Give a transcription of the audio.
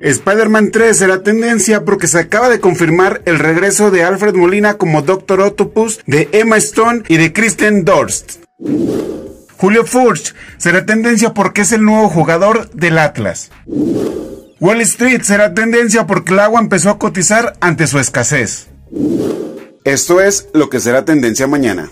Spider-Man 3 será tendencia porque se acaba de confirmar el regreso de Alfred Molina como Doctor Octopus, de Emma Stone y de Kristen Dorst. Julio Furch será tendencia porque es el nuevo jugador del Atlas. Wall Street será tendencia porque el agua empezó a cotizar ante su escasez. Esto es lo que será tendencia mañana.